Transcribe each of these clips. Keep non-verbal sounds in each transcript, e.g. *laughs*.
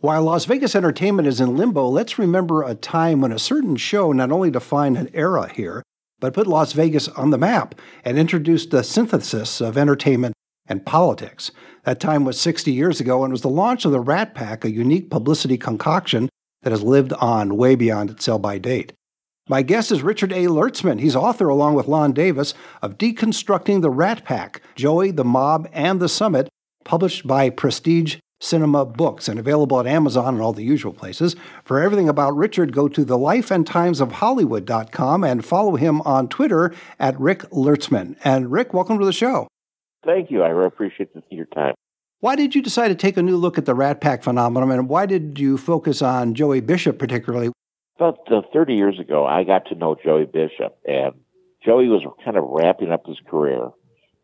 While Las Vegas entertainment is in limbo, let's remember a time when a certain show not only defined an era here, but put Las Vegas on the map and introduced the synthesis of entertainment and politics. That time was 60 years ago and was the launch of the Rat Pack, a unique publicity concoction that has lived on way beyond its sell by date. My guest is Richard A. Lertzman. He's author, along with Lon Davis, of Deconstructing the Rat Pack Joey, the Mob, and the Summit, published by Prestige Cinema Books and available at Amazon and all the usual places. For everything about Richard, go to thelifeandtimesofhollywood.com and follow him on Twitter at Rick Lertzman. And Rick, welcome to the show. Thank you. I really appreciate your time. Why did you decide to take a new look at the Rat Pack phenomenon, and why did you focus on Joey Bishop particularly? About uh, 30 years ago, I got to know Joey Bishop, and Joey was kind of wrapping up his career,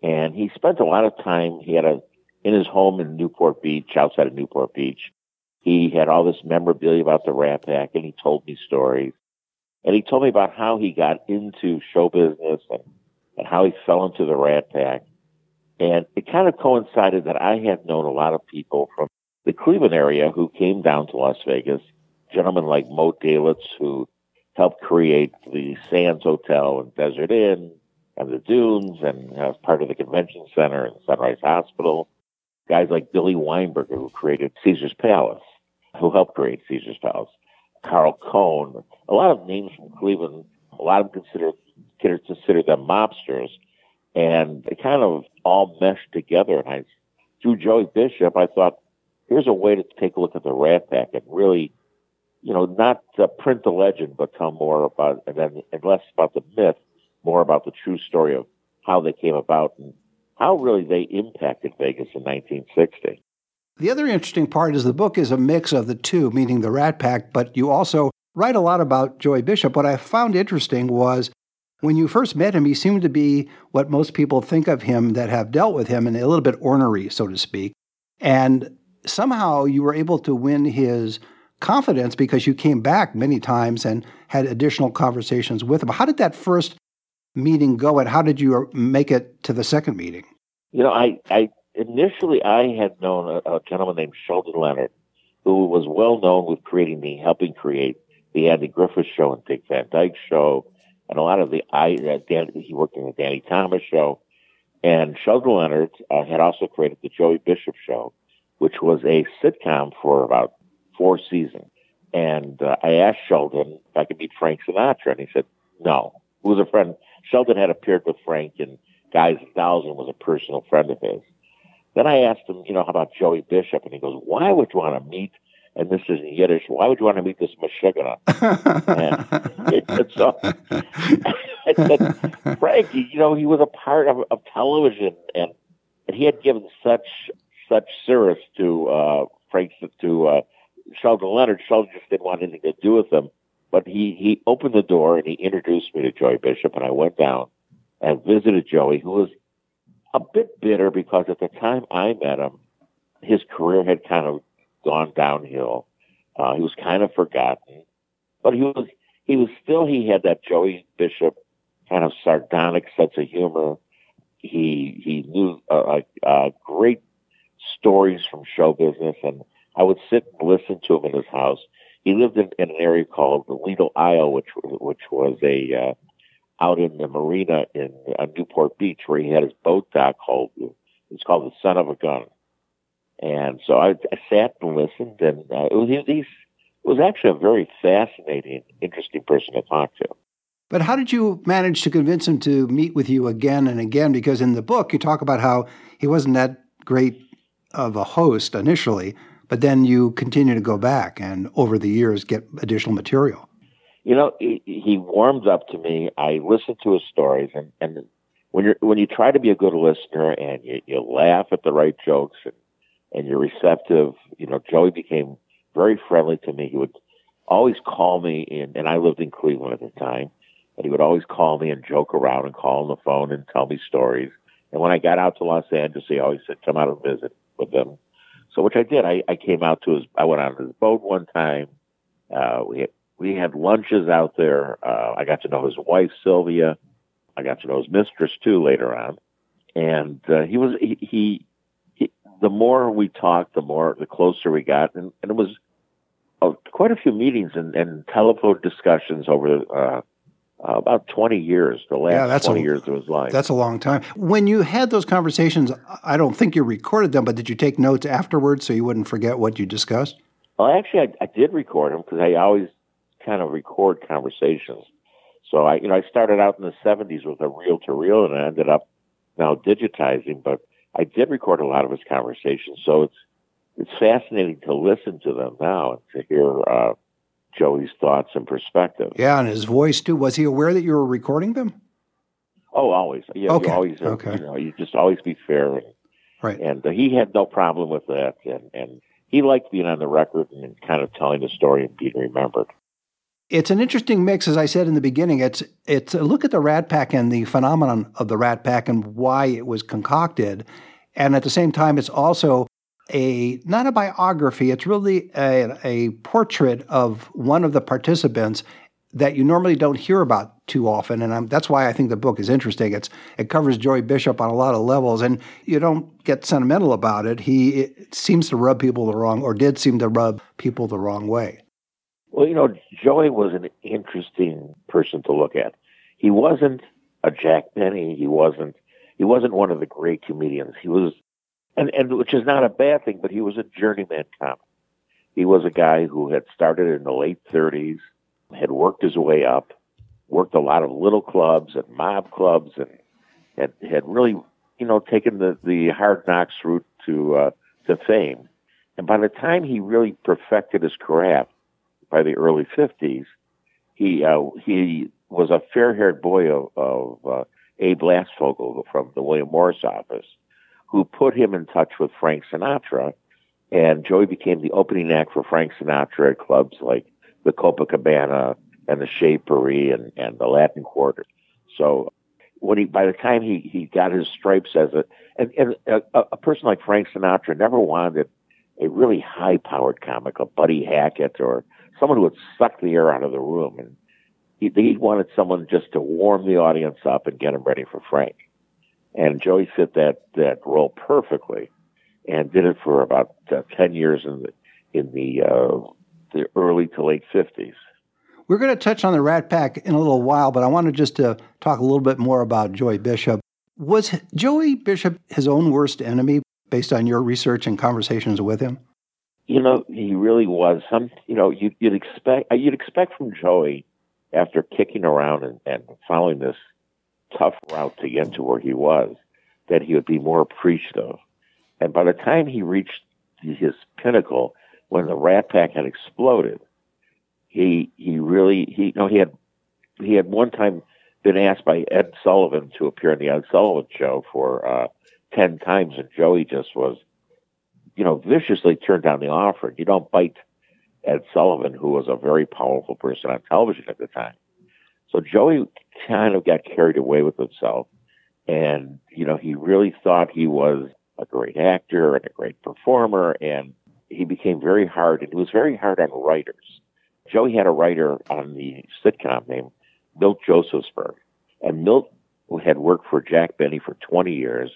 and he spent a lot of time. He had a in his home in Newport Beach, outside of Newport Beach. He had all this memorabilia about the Rat Pack, and he told me stories. And he told me about how he got into show business and, and how he fell into the Rat Pack. And it kind of coincided that I had known a lot of people from the Cleveland area who came down to Las Vegas, gentlemen like Moe Dalitz, who helped create the Sands Hotel and Desert Inn and the Dunes and uh, part of the convention center and Sunrise Hospital. Guys like Billy Weinberger, who created Caesar's Palace, who helped create Caesar's Palace. Carl Cohen, a lot of names from Cleveland. A lot of them consider consider, them mobsters, and it kind of all meshed together. And I, through Joey Bishop, I thought, here's a way to take a look at the Rat Pack and really, you know, not uh, print the legend, but tell more about and then and less about the myth, more about the true story of how they came about and how really they impacted Vegas in 1960. The other interesting part is the book is a mix of the two, meaning the Rat Pack, but you also write a lot about Joey Bishop. What I found interesting was when you first met him, he seemed to be what most people think of him that have dealt with him and a little bit ornery, so to speak. And somehow you were able to win his confidence because you came back many times and had additional conversations with him. How did that first meeting go, and how did you make it to the second meeting? You know, I, I initially I had known a, a gentleman named Sheldon Leonard, who was well known with creating the helping create the Andy Griffith Show and Dick Van Dyke Show, and a lot of the I uh, Dan, he worked in the Danny Thomas Show, and Sheldon Leonard uh, had also created the Joey Bishop Show, which was a sitcom for about four seasons. And uh, I asked Sheldon if I could meet Frank Sinatra, and he said no. Who was a friend? Sheldon had appeared with Frank and Guys and Dolls and was a personal friend of his. Then I asked him, you know, how about Joey Bishop? And he goes, why would you want to meet? And this is in Yiddish. Why would you want to meet this Meshuggah? *laughs* and so *laughs* I said, Frank, you know, he was a part of, of television, and and he had given such such service to uh, Frank to uh, Sheldon Leonard. Sheldon just didn't want anything to do with him. But he he opened the door and he introduced me to Joey Bishop, and I went down and visited Joey, who was a bit bitter because at the time I met him, his career had kind of gone downhill. Uh, he was kind of forgotten, but he was he was still he had that Joey Bishop kind of sardonic sense of humor. He he knew uh, uh, great stories from show business, and I would sit and listen to him in his house. He lived in, in an area called the Lido Isle, which which was a uh, out in the marina in uh, Newport Beach, where he had his boat dock called it's called the Son of a Gun. And so I, I sat and listened, and uh, it was it was actually a very fascinating, interesting person to talk to. But how did you manage to convince him to meet with you again and again? Because in the book, you talk about how he wasn't that great of a host initially, but then you continue to go back and over the years get additional material. You know, he, warmed up to me. I listened to his stories, and, and when you when you try to be a good listener and you, you laugh at the right jokes and, and you're receptive, you know, Joey became very friendly to me. He would always call me, and, and I lived in Cleveland at the time, and he would always call me and joke around and call on the phone and tell me stories. And when I got out to Los Angeles, he always said, "Come out and visit with them." So, which I did. I, I came out to his. I went out on his boat one time. Uh, we had, we had lunches out there. Uh, I got to know his wife Sylvia. I got to know his mistress too later on, and uh, he was he, he, he. The more we talked, the more the closer we got, and, and it was uh, quite a few meetings and, and telephone discussions over uh, uh, about 20 years, the last Yeah, that's 20 a- years of his life. That's a long time. When you had those conversations, I don't think you recorded them, but did you take notes afterwards so you wouldn't forget what you discussed? Well, actually, I, I did record them because I always kind of record conversations. So I, you know, I started out in the '70s with a reel-to-reel, and I ended up now digitizing. But I did record a lot of his conversations, so it's it's fascinating to listen to them now and to hear uh, Joey's thoughts and perspective. Yeah, and his voice too. Was he aware that you were recording them? Oh, always. Yeah, Okay, you always. uh, okay. You know, you just always be fair, and, Right. and uh, he had no problem with that, and and he liked being on the record and kind of telling the story and being remembered. It's an interesting mix, as I said in the beginning. It's it's a look at the Rat Pack and the phenomenon of the Rat Pack and why it was concocted, and at the same time, it's also a not a biography. It's really a, a portrait of one of the participants that you normally don't hear about too often, and I'm, that's why I think the book is interesting. It's it covers Joey Bishop on a lot of levels, and you don't get sentimental about it. He it seems to rub people the wrong, or did seem to rub people the wrong way. Well, you know, Joey was an interesting person to look at. He wasn't a Jack Benny. He wasn't. He wasn't one of the great comedians. He was, and and which is not a bad thing, but he was a journeyman comic. He was a guy who had started in the late '30s, had worked his way up, worked a lot of little clubs and mob clubs, and had had really, you know, taken the the hard knocks route to uh, to fame. And by the time he really perfected his craft, by the early 50s, he uh, he was a fair-haired boy of, of uh, Abe Lastfogel from the William Morris office, who put him in touch with Frank Sinatra, and Joey became the opening act for Frank Sinatra at clubs like the Copacabana and the Paris and, and the Latin Quarter. So when he by the time he, he got his stripes as a and, and a, a person like Frank Sinatra never wanted a really high powered comic, a Buddy Hackett or someone who would suck the air out of the room. And he, he wanted someone just to warm the audience up and get them ready for Frank. And Joey fit that, that role perfectly and did it for about uh, 10 years in the, in the, uh, the early to late 50s. We're going to touch on the Rat Pack in a little while, but I wanted just to talk a little bit more about Joey Bishop. Was Joey Bishop his own worst enemy based on your research and conversations with him? You know, he really was. Some, you know, you, you'd expect you'd expect from Joey after kicking around and, and following this tough route to get to where he was that he would be more appreciative. And by the time he reached his pinnacle, when the Rat Pack had exploded, he he really he you know he had he had one time been asked by Ed Sullivan to appear on the Ed Sullivan show for uh, ten times, and Joey just was you know, viciously turned down the offer. You don't bite Ed Sullivan, who was a very powerful person on television at the time. So Joey kind of got carried away with himself. And, you know, he really thought he was a great actor and a great performer. And he became very hard, and he was very hard on writers. Joey had a writer on the sitcom named Milt Josephsberg. And Milt had worked for Jack Benny for 20 years,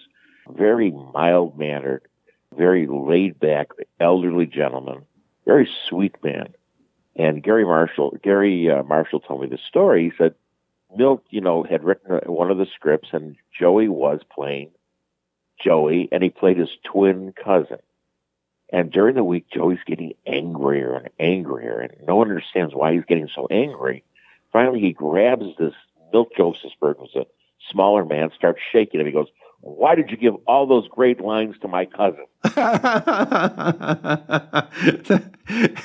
very mild mannered, very laid back, elderly gentleman, very sweet man. And Garry Marshall, Garry uh, Marshall told me the story. He said Milt, you know, had written one of the scripts, and Joey was playing Joey, and he played his twin cousin. And during the week, Joey's getting angrier and angrier, and no one understands why he's getting so angry. Finally, he grabs this Milt Josephsberg, who's a smaller man, starts shaking him. He goes, why did you give all those great lines to my cousin? *laughs*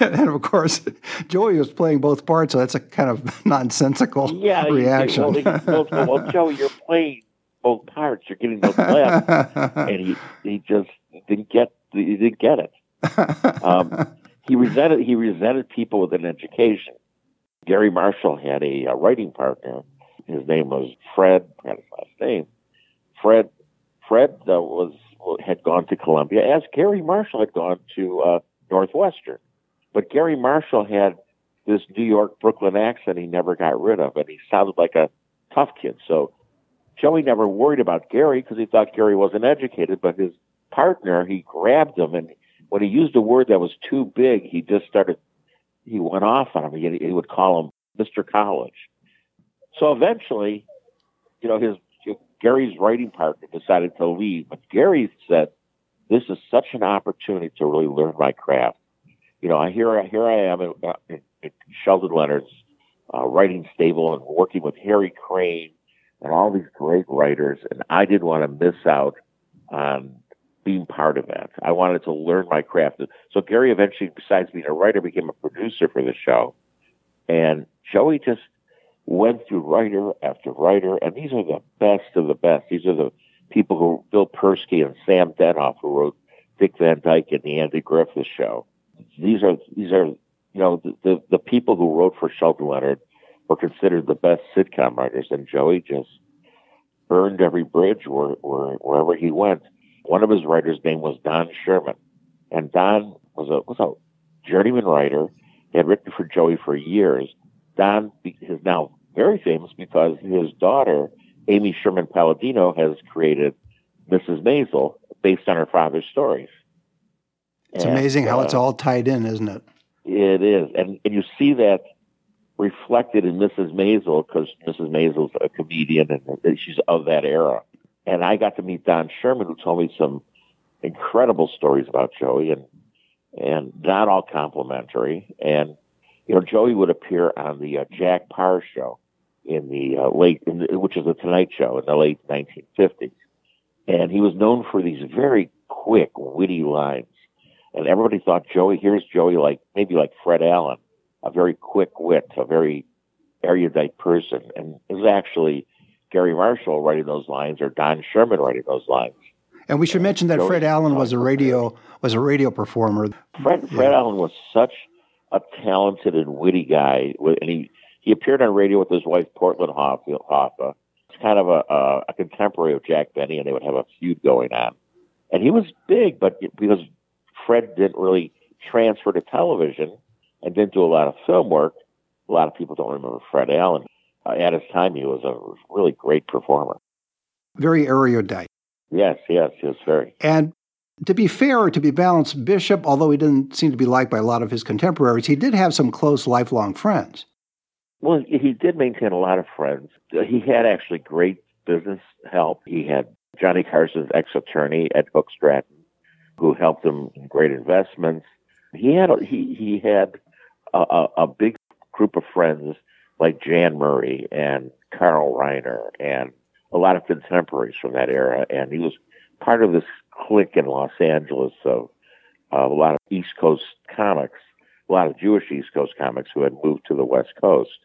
and of course, Joey was playing both parts, so that's a kind of *laughs* nonsensical Yeah, reaction. Well, well, Joey, you're playing both parts. You're getting those laughs, and he he just didn't get he didn't get it. Um, he resented he resented people with an education. Garry Marshall had a, uh writing partner. His name was Fred. I forgot his last name. Fred. Fred uh, was had gone to Columbia, as Garry Marshall had gone to uh, Northwestern. But Garry Marshall had this New York Brooklyn accent he never got rid of, and he sounded like a tough kid. So Joey never worried about Garry because he thought Garry wasn't educated, but his partner, he grabbed him, and when he used a word that was too big, he just started, he went off on him. He, he would call him Mr. College. So eventually, you know, his Garry's writing partner decided to leave, but Garry said, "This is such an opportunity to really learn my craft." You know, I here here I am at, at, at Sheldon Leonard's uh, writing stable and working with Harry Crane and all these great writers, and I didn't want to miss out on being part of that. I wanted to learn my craft. So Garry eventually, besides being a writer, became a producer for the show, and Joey just went through writer after writer, and these are the best of the best. These are the people who Bill Persky and Sam Denoff who wrote Dick Van Dyke and the Andy Griffith Show. These are these are you know the the, the people who wrote for Sheldon Leonard were considered the best sitcom writers, and Joey just burned every bridge where, where, wherever he went. One of his writers' name was Don Sherman, and Don was a was a journeyman writer. He had written for Joey for years, Don is now very famous because his daughter, Amy Sherman Palladino, has created Mrs. Maisel based on her father's stories. It's and, amazing how uh, it's all tied in, isn't it? It is. And, and you see that reflected in Mrs. Maisel because Mrs. Maisel's a comedian and she's of that era. And I got to meet Don Sherman, who told me some incredible stories about Joey and and not all complimentary. And you know, Joey would appear on the uh, Jack Paar show in the uh, late, in the, which is the Tonight Show in the late 1950s, and he was known for these very quick, witty lines. And everybody thought Joey, here's Joey, like maybe like Fred Allen, a very quick wit, a very erudite person, and it was actually Garry Marshall writing those lines or Don Sherman writing those lines. And we should mention that Joey Fred Allen was a radio was a radio performer. Fred Fred yeah. Allen was such a talented and witty guy, and he he appeared on radio with his wife Portland Hoffa. It's kind of a, a, a contemporary of Jack Benny, and they would have a feud going on. And he was big, but because Fred didn't really transfer to television and didn't do a lot of film work, a lot of people don't remember Fred Allen. Uh, at his time, he was a really great performer. Very erudite. Yes, yes, yes, very. And to be fair or to be balanced, Bishop, although he didn't seem to be liked by a lot of his contemporaries, he did have some close lifelong friends. Well, he did maintain a lot of friends. He had actually great business help. He had Johnny Carson's ex-attorney, Ed Hookstratten, who helped him in great investments. He had a, he he had a, a, a big group of friends like Jan Murray and Carl Reiner and a lot of contemporaries from that era, and he was part of this clique in Los Angeles of uh, a lot of East Coast comics, a lot of Jewish East Coast comics who had moved to the West Coast.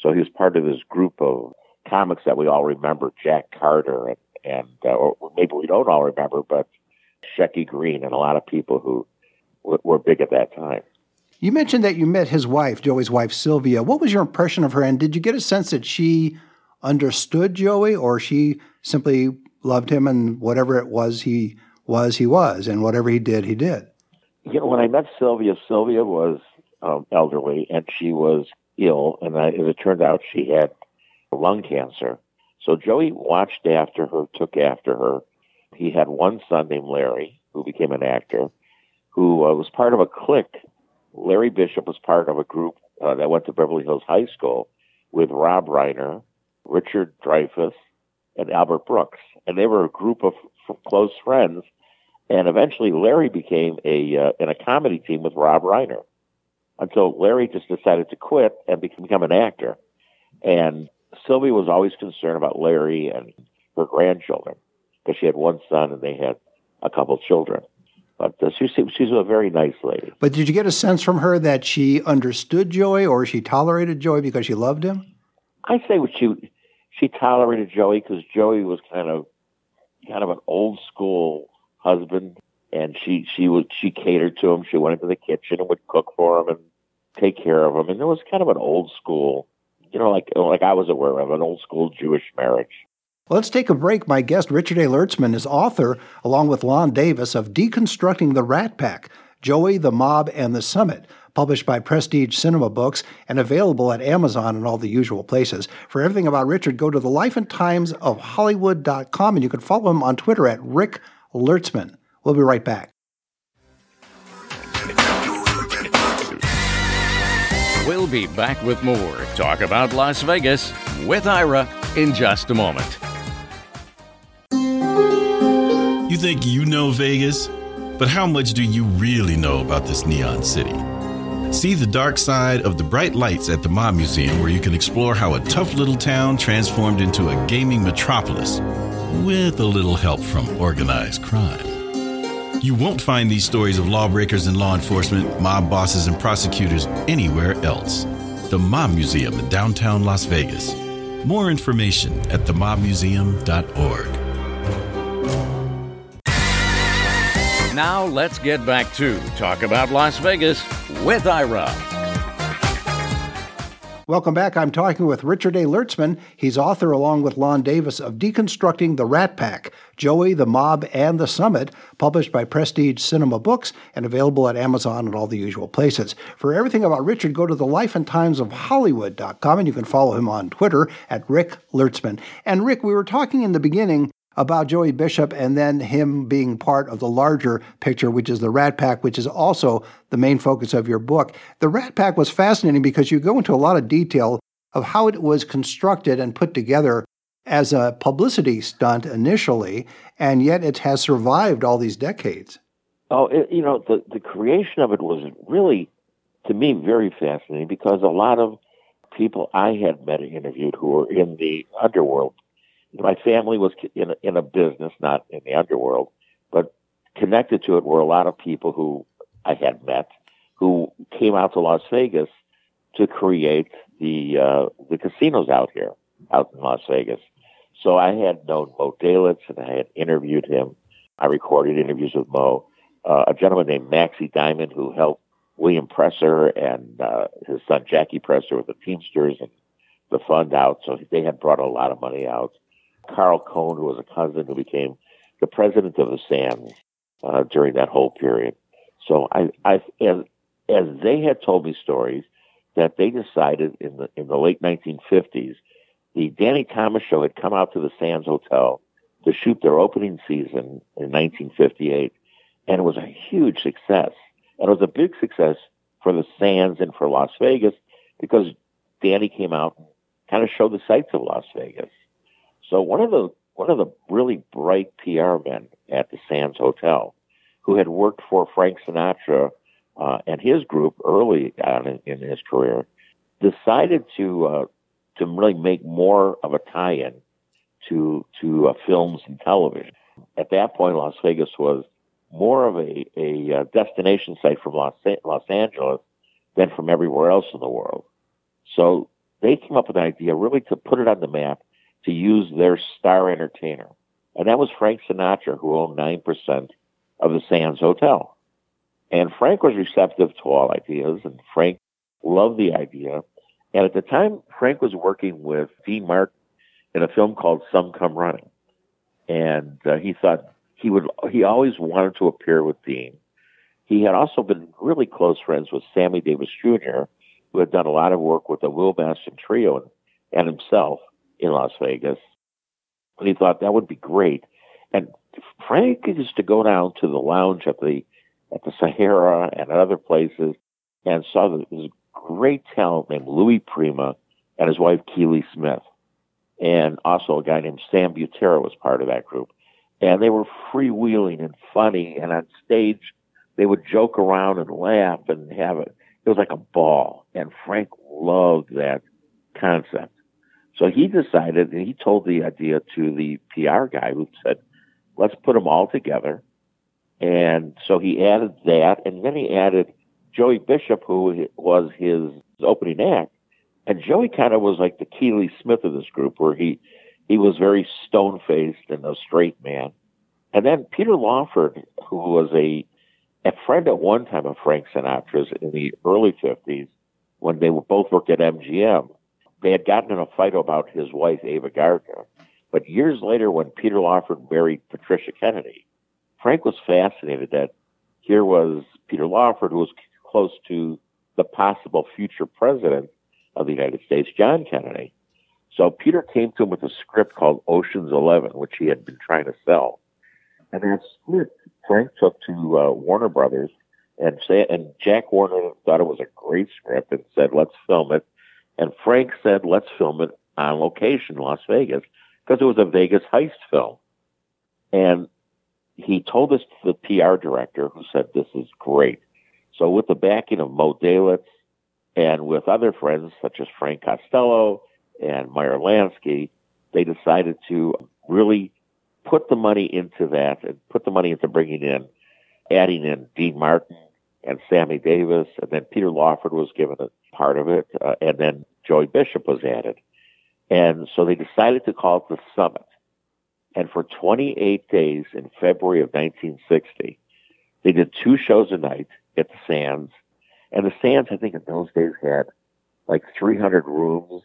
So he was part of this group of comics that we all remember, Jack Carter, and, and uh, or maybe we don't all remember, but Shecky Greene and a lot of people who were big at that time. You mentioned that you met his wife, Joey's wife, Sylvia. What was your impression of her, and did you get a sense that she understood Joey, or she simply loved him, and whatever it was he was, he was, and whatever he did, he did. You know, when I met Sylvia, Sylvia was um, elderly, and she was ill, and I, as it turned out, she had lung cancer. So Joey watched after her, took after her. He had one son named Larry, who became an actor, who uh, was part of a clique. Larry Bishop was part of a group uh, that went to Beverly Hills High School with Rob Reiner, Richard Dreyfuss, and Albert Brooks. And they were a group of f- close friends. And eventually Larry became a, uh, in a comedy team with Rob Reiner until Larry just decided to quit and become an actor. And Sylvie was always concerned about Larry and her grandchildren because she had one son and they had a couple children. But uh, she, she's a very nice lady. But did you get a sense from her that she understood Joey or she tolerated Joey because she loved him? I say what she she tolerated Joey because Joey was kind of kind of an old school husband, and she she would she catered to him. She went into the kitchen and would cook for him and take care of him. And it was kind of an old school, you know, like like I was aware of an old school Jewish marriage. Let's take a break. My guest, Richard A. Lertzman, is author, along with Lon Davis, of Deconstructing the Rat Pack Joey, the Mob, and the Summit, published by Prestige Cinema Books and available at Amazon and all the usual places. For everything about Richard, go to the life and times of Hollywood.com and you can follow him on Twitter at Rick Lertzman. We'll be right back. We'll be back with more Talk About Las Vegas with Ira in just a moment. You think you know Vegas, but how much do you really know about this neon city? See the dark side of the bright lights at the Mob Museum, where you can explore how a tough little town transformed into a gaming metropolis with a little help from organized crime. You won't find these stories of lawbreakers and law enforcement, mob bosses, and prosecutors anywhere else. The Mob Museum in downtown Las Vegas. More information at themobmuseum.org. Now let's get back to Talk About Las Vegas with Ira. Welcome back. I'm talking with Richard A. Lertzman. He's author, along with Lon Davis, of Deconstructing the Rat Pack Joey, the Mob, and the Summit, published by Prestige Cinema Books and available at Amazon and all the usual places. For everything about Richard, go to the life and times of Hollywood.com and you can follow him on Twitter at Rick Lertzman. And Rick, we were talking in the beginning about Joey Bishop and then him being part of the larger picture, which is the Rat Pack, which is also the main focus of your book. The Rat Pack was fascinating because you go into a lot of detail of how it was constructed and put together as a publicity stunt initially, and yet it has survived all these decades. Oh, it, you know, the, the creation of it was really, to me, very fascinating because a lot of people I had met and interviewed who were in the underworld my family was in in a business, not in the underworld, but connected to it were a lot of people who I had met who came out to Las Vegas to create the uh, the casinos out here, out in Las Vegas. So I had known Moe Dalitz, and I had interviewed him. I recorded interviews with Moe. Uh, a gentleman named Maxie Diamond, who helped William Presser and uh, his son Jackie Presser with the Teamsters and the fund out. So they had brought a lot of money out. Carl Cohen, who was a cousin who became the president of the Sands uh, during that whole period. So I, I, as, as they had told me stories that they decided in the in the late 1950s, the Danny Thomas show had come out to the Sands Hotel to shoot their opening season in 1958, and it was a huge success. And it was a big success for the Sands and for Las Vegas because Danny came out and kind of showed the sights of Las Vegas. So one of the one of the really bright PR men at the Sands Hotel, who had worked for Frank Sinatra uh, and his group early on in, in his career, decided to uh, to really make more of a tie-in to to uh, films and television. At that point, Las Vegas was more of a, a uh, destination site from Los, Los Angeles than from everywhere else in the world. So they came up with an idea really to put it on the map to use their star entertainer. And that was Frank Sinatra, who owned 9% of the Sands Hotel. And Frank was receptive to all ideas, and Frank loved the idea. And at the time, Frank was working with Dean Martin in a film called Some Came Running. And uh, he thought he would, he always wanted to appear with Dean. He had also been really close friends with Sammy Davis Jr., who had done a lot of work with the Will Mastin Trio and, and himself in Las Vegas. And he thought that would be great. And Frank used to go down to the lounge at the at the Sahara and at other places and saw this great talent named Louis Prima and his wife Keely Smith. And also a guy named Sam Butera was part of that group. And they were freewheeling and funny and on stage they would joke around and laugh and have it. It was like a ball. And Frank loved that concept. So he decided, and he told the idea to the PR guy who said, let's put them all together. And so he added that, and then he added Joey Bishop, who was his opening act. And Joey kind of was like the Keely Smith of this group, where he, he was very stone faced and a straight man. And then Peter Lawford, who was a a friend at one time of Frank Sinatra's in the early 50s, when they both worked at MGM, they had gotten in a fight about his wife, Ava Gardner. But years later, when Peter Lawford married Patricia Kennedy, Frank was fascinated that here was Peter Lawford, who was close to the possible future president of the United States, John Kennedy. So Peter came to him with a script called Ocean's Eleven, which he had been trying to sell. And that script Frank took to uh, Warner Brothers and say, and Jack Warner thought it was a great script and said, let's film it. And Frank said, let's film it on location, Las Vegas, because it was a Vegas heist film. And he told this to the PR director who said, this is great. So with the backing of Moe Dalitz and with other friends such as Frank Costello and Meyer Lansky, they decided to really put the money into that and put the money into bringing in, adding in Dean Martin and Sammy Davis, and then Peter Lawford was given a part of it, uh, and then Joey Bishop was added. And so they decided to call it the Summit. And for 28 days in February of 1960, they did two shows a night at the Sands. And the Sands, I think in those days had like 300 rooms.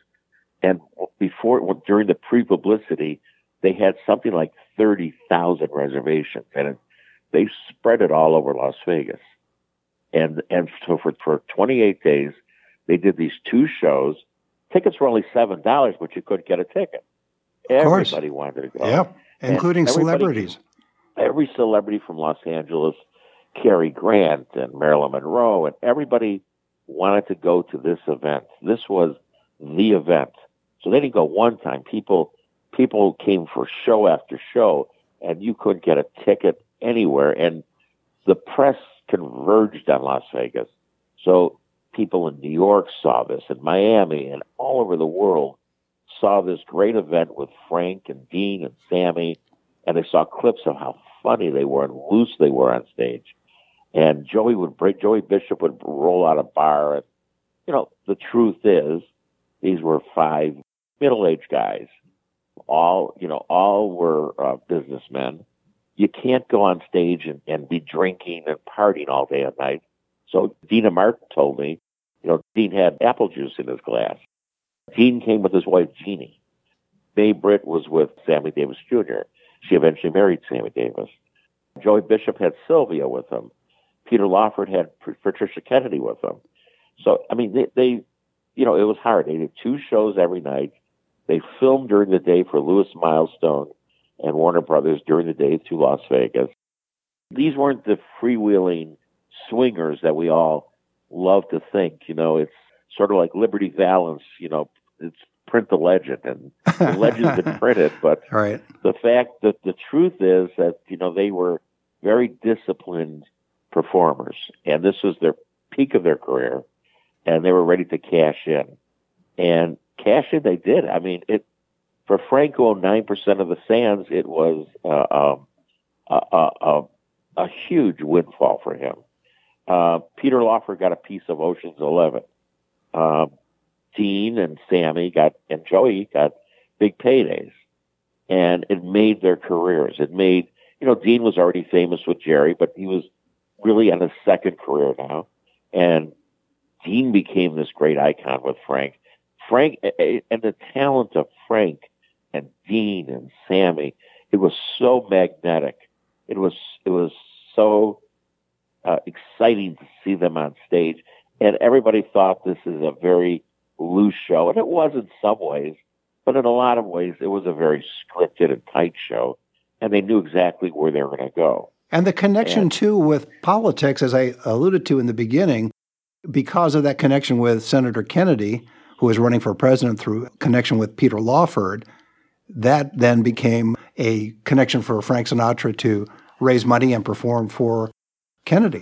And before, during the pre-publicity, they had something like 30,000 reservations and it, they spread it all over Las Vegas. And, and so for, for 28 days, they did these two shows. Tickets were only $7, but you could get a ticket. Everybody wanted to go. Yeah, including celebrities. Every celebrity from Los Angeles, Cary Grant and Marilyn Monroe, and everybody wanted to go to this event. This was the event. So they didn't go one time. People people came for show after show, and you couldn't get a ticket anywhere. And the press converged on Las Vegas. So people in New York saw this, and Miami, and all over the world saw this great event with Frank and Dean and Sammy, and they saw clips of how funny they were and loose they were on stage. And Joey would break, Joey Bishop would roll out a bar, and you know the truth is, these were five middle-aged guys all you know all were uh, businessmen. You can't go on stage and, and be drinking and partying all day and night. So Deana Martin told me, you know, Dean had apple juice in his glass. Dean came with his wife Jeannie. May Britt was with Sammy Davis Jr. She eventually married Sammy Davis. Joey Bishop had Sylvia with him. Peter Lawford had Patricia Kennedy with him. So I mean, they, they, you know, it was hard. They did two shows every night. They filmed during the day for Lewis Milestone and Warner Brothers during the day to Las Vegas. These weren't the freewheeling swingers that we all love to think. You know, it's sort of like Liberty Valance, you know, it's print the legend and the legend's been *laughs* printed, but right. the fact that the truth is that, you know, they were very disciplined performers and this was their peak of their career and they were ready to cash in. And cash in they did. I mean, it for Franco, nine percent of the sands, it was uh, um, a, a, a, huge windfall for him. Uh, Peter Lawford got a piece of Ocean's Eleven. Um, Dean and Sammy got and Joey got big paydays, and it made their careers. It made you know Dean was already famous with Jerry, but he was really on his second career now, and Dean became this great icon with Frank. Frank and the talent of Frank and Dean and Sammy, it was so magnetic. It was it was so uh, exciting to see them on stage, and everybody thought this is a very loose show, and it was in some ways, but in a lot of ways, it was a very scripted and tight show, and they knew exactly where they were going to go. And the connection and, too with politics, as I alluded to in the beginning, because of that connection with Senator Kennedy who was running for president through connection with Peter Lawford, that then became a connection for Frank Sinatra to raise money and perform for Kennedy.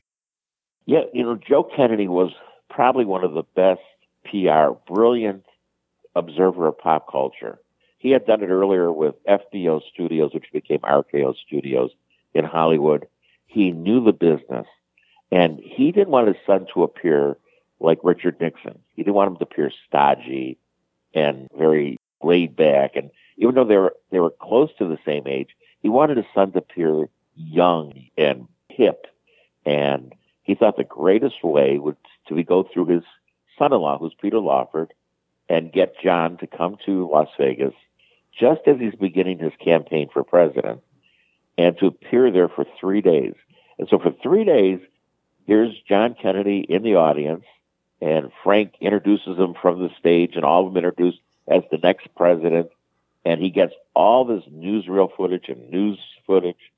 Yeah, you know, Joe Kennedy was probably one of the best PR, brilliant observer of pop culture. He had done it earlier with FBO Studios, which became RKO Studios in Hollywood. He knew the business, and he didn't want his son to appear like Richard Nixon. He didn't want him to appear stodgy and very laid back. And even though they were they were close to the same age, he wanted his son to appear young and hip. And he thought the greatest way would to go through his son-in-law, who's Peter Lawford, and get John to come to Las Vegas just as he's beginning his campaign for president and to appear there for three days. And so for three days, here's John Kennedy in the audience, and Frank introduces him from the stage, and all of them introduced as the next president. And he gets all this newsreel footage and news footage,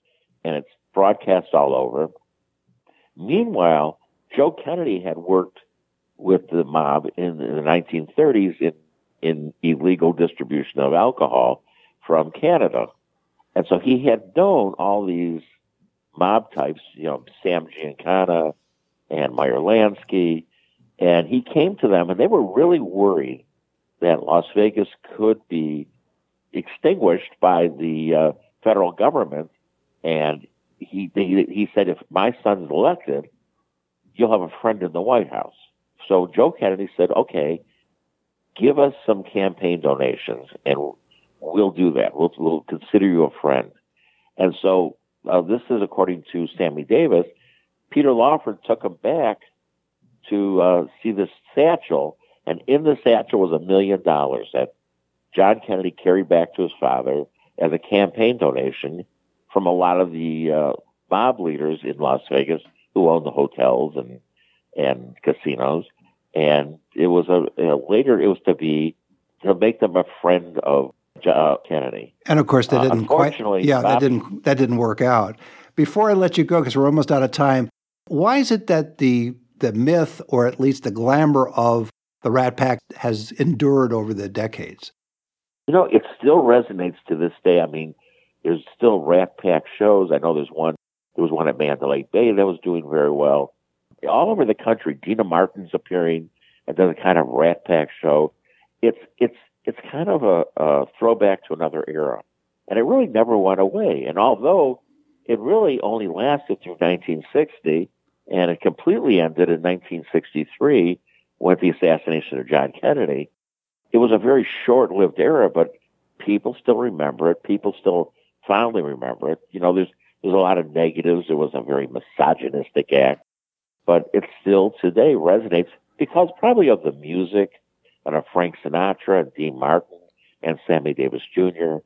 and it's broadcast all over. Meanwhile, Joe Kennedy had worked with the mob in the 1930s in, in illegal distribution of alcohol from Canada. And so he had known all these mob types, you know, Sam Giancana and Meyer Lansky, and he came to them and they were really worried that Las Vegas could be extinguished by the uh, federal government. And he, he he said, if my son's elected, you'll have a friend in the White House. So Joe Kennedy said, okay, give us some campaign donations and we'll do that. We'll, we'll consider you a friend. And so uh, this is according to Sammy Davis. Peter Lawford took him back to uh, see this satchel, and in the satchel was a million dollars that John Kennedy carried back to his father as a campaign donation from a lot of the uh, mob leaders in Las Vegas who owned the hotels and and casinos. And it was a, a later it was to be to make them a friend of uh, Kennedy. And of course, that Uh, didn't quite. unfortunately, Yeah, that didn't that didn't work out. Before I let you go, because we're almost out of time, why is it that the the myth, or at least the glamour of the Rat Pack, has endured over the decades? You know, it still resonates to this day. I mean, there's still Rat Pack shows. I know there's one. There was one at Mandalay Bay that was doing very well. All over the country, Deana Martin's appearing and does a kind of Rat Pack show. It's it's it's kind of a, a throwback to another era, and it really never went away. And although it really only lasted through 1960, and it completely ended in 1963 with the assassination of John Kennedy, it was a very short-lived era, but people still remember it. People still fondly remember it. You know, there's there's a lot of negatives. It was a very misogynistic act, but it still today resonates because probably of the music and of Frank Sinatra and Dean Martin and Sammy Davis Jr.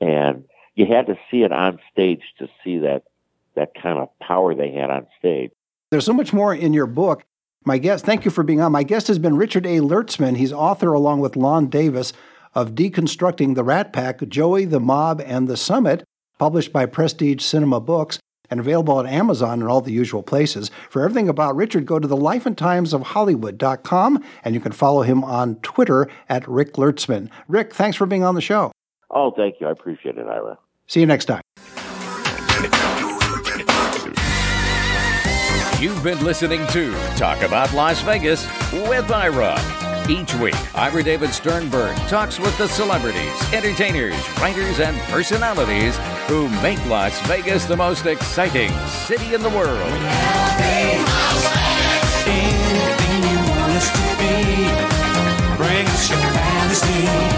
And you had to see it on stage to see that that kind of power they had on stage. There's so much more in your book. My guest, thank you for being on. My guest has been Richard A. Lertzman. He's author, along with Lon Davis, of Deconstructing the Rat Pack, Joey, the Mob, and the Summit, published by Prestige Cinema Books and available at Amazon and all the usual places. For everything about Richard, go to the Life and Times of Hollywood.com and you can follow him on Twitter at Rick Lertzman. Rick, thanks for being on the show. Oh, thank you. I appreciate it, Ira. See you next time. You've been listening to Talk About Las Vegas with Ira. Each week, Ira David Sternberg talks with the celebrities, entertainers, writers, and personalities who make Las Vegas the most exciting city in the world. Bring us your fantasy.